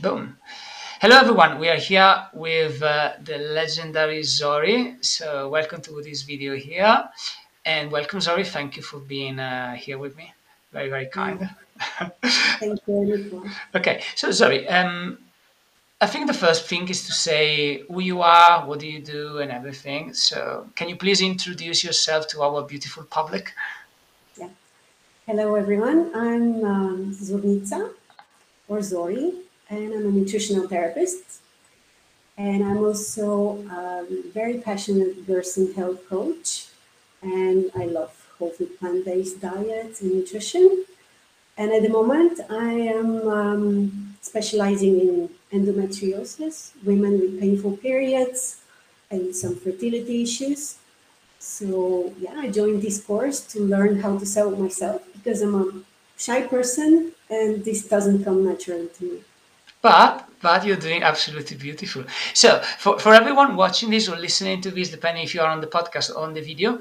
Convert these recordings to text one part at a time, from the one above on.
Boom. Hello, everyone. We are here with uh, the legendary Zori. So, welcome to this video here. And welcome, Zori. Thank you for being uh, here with me. Very, very kind. Thank you. okay. So, Zori, um, I think the first thing is to say who you are, what do you do, and everything. So, can you please introduce yourself to our beautiful public? Yeah. Hello, everyone. I'm um, Zornica or Zori and I'm a nutritional therapist. And I'm also a very passionate and health coach. And I love whole food plant based diets and nutrition. And at the moment, I am um, specializing in endometriosis, women with painful periods, and some fertility issues. So, yeah, I joined this course to learn how to sell myself because I'm a shy person and this doesn't come naturally to me but but you're doing absolutely beautiful so for, for everyone watching this or listening to this depending if you are on the podcast or on the video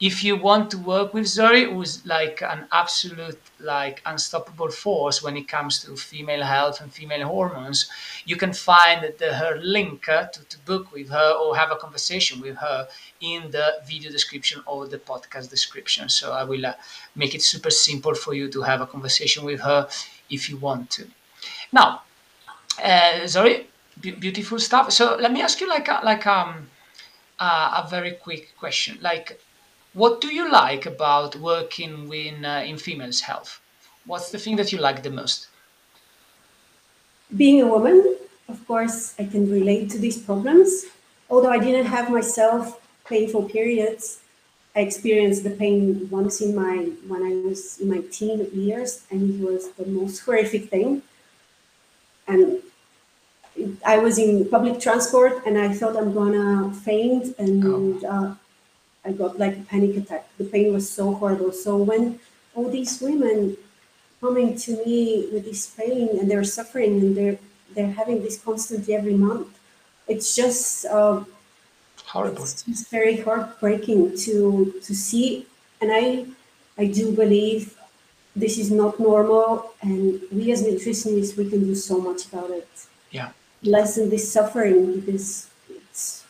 if you want to work with Zori, who's like an absolute like unstoppable force when it comes to female health and female hormones, you can find the, her link uh, to, to book with her or have a conversation with her in the video description or the podcast description. So I will uh, make it super simple for you to have a conversation with her if you want to. Now, uh, sorry, beautiful stuff. So let me ask you like a, like um uh, a very quick question. Like, what do you like about working in uh, in females' health? What's the thing that you like the most? Being a woman, of course, I can relate to these problems. Although I didn't have myself painful periods, I experienced the pain once in my when I was in my teen years, and it was the most horrific thing. And I was in public transport and I thought I'm gonna faint and oh. uh, I got like a panic attack. The pain was so horrible. So when all these women coming to me with this pain and they're suffering and they're they're having this constantly every month, it's just uh, horrible. It's, it's very heartbreaking to to see. And I I do believe this is not normal, and we as nutritionists we can do so much about it. Yeah lessen this suffering because it's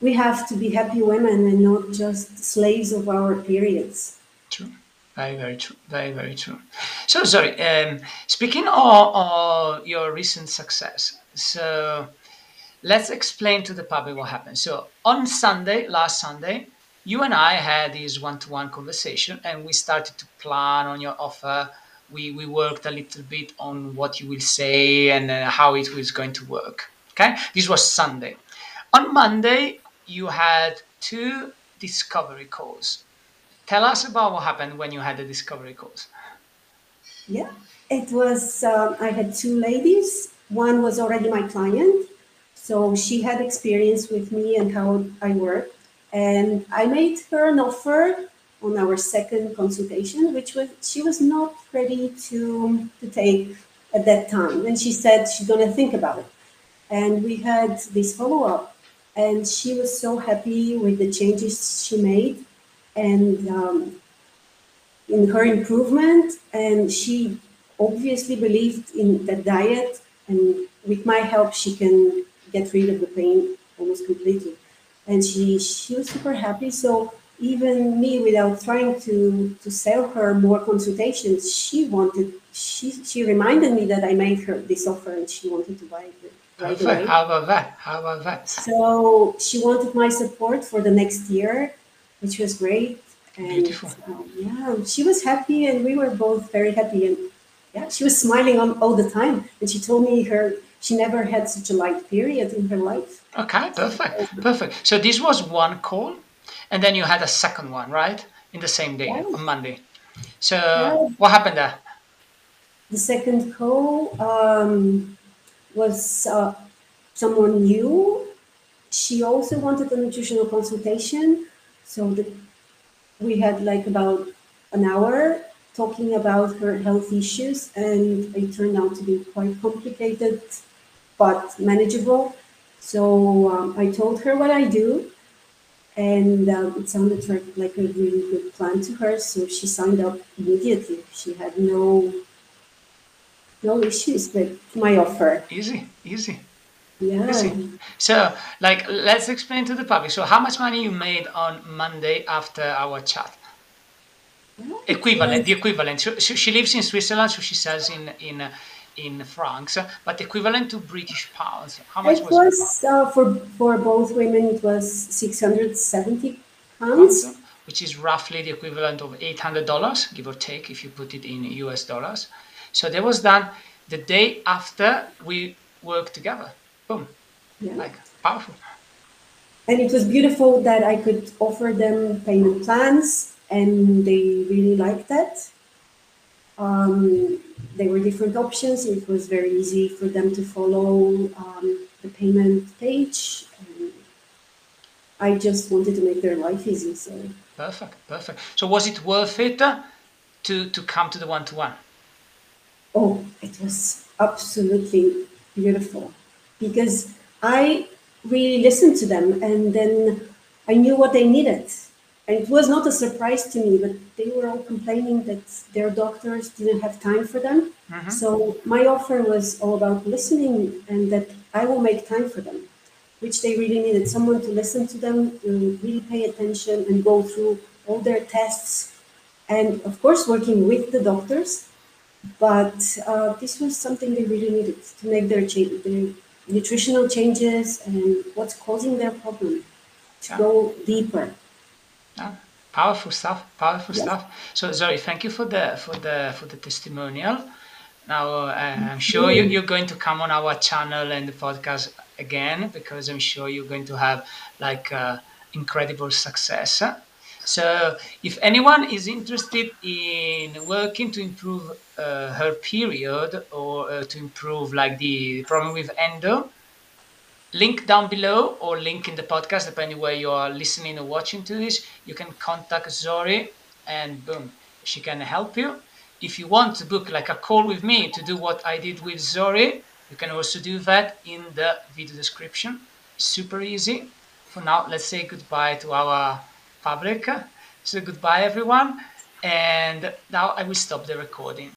we have to be happy women and not just slaves of our periods. True. Very, very true. Very, very true. So, Zori, um, speaking of, of your recent success, so let's explain to the public what happened. So, on Sunday, last Sunday, you and I had this one to one conversation and we started to plan on your offer we, we worked a little bit on what you will say and uh, how it was going to work. Okay, this was Sunday. On Monday, you had two discovery calls. Tell us about what happened when you had the discovery calls. Yeah, it was, um, I had two ladies. One was already my client. So she had experience with me and how I work. And I made her an offer on our second consultation, which was she was not ready to to take at that time, and she said she's going to think about it. And we had this follow up, and she was so happy with the changes she made, and um, in her improvement, and she obviously believed in the diet, and with my help, she can get rid of the pain almost completely. And she she was super happy. So even me without trying to to sell her more consultations she wanted she she reminded me that i made her this offer and she wanted to buy it right away. how about that how about that so she wanted my support for the next year which was great and Beautiful. Um, yeah she was happy and we were both very happy and yeah she was smiling on, all the time and she told me her she never had such a light period in her life okay perfect perfect so this was one call and then you had a second one, right? In the same day, yes. on Monday. So yes. what happened there? The second call um, was uh, someone new. She also wanted a nutritional consultation. So the, we had like about an hour talking about her health issues, and it turned out to be quite complicated but manageable. So um, I told her what I do, and um, it sounded like, a really good plan to her. So she signed up immediately. She had no no issues with my offer. Easy, easy. Yeah. Easy. So, like, let's explain to the public. So, how much money you made on Monday after our chat? Equivalent, the equivalent. So, so she lives in Switzerland, so she sells in in in francs, but equivalent to British pounds. How much was It was, was uh, for for both women. It was six hundred seventy pounds. Which is roughly the equivalent of eight hundred dollars, give or take, if you put it in US dollars. So that was done the day after we worked together. Boom, Yeah. like powerful. And it was beautiful that I could offer them payment plans, and they really liked that. Um, there were different options. It was very easy for them to follow um, the payment page. And I just wanted to make their life easy. So Perfect, perfect. So was it worth it uh, to to come to the one to one? Oh, it was absolutely beautiful because I really listened to them and then I knew what they needed. And it was not a surprise to me, but they were all complaining that their doctors didn't have time for them. So my offer was all about listening and that I will make time for them, which they really needed someone to listen to them, to really pay attention and go through all their tests. And of course, working with the doctors but uh, this was something they really needed to make their, cha- their nutritional changes and what's causing their problem to Yeah. go deeper. Yeah, powerful stuff. Powerful Yes. stuff. So, Zori, thank you for the for the for the testimonial. Now, uh, I'm sure you, you're going to come on our channel and the podcast again because I'm sure you're going to have like uh, incredible success. So, if anyone is interested in working to improve uh, her period or uh, to improve like the problem with endo, link down below or link in the podcast, depending where you are listening or watching to this. You can contact Zori and boom, she can help you. If you want to book like a call with me to do what I did with Zori, you can also do that in the video description. Super easy. For now, let's say goodbye to our public. So goodbye everyone. And now I will stop the recording.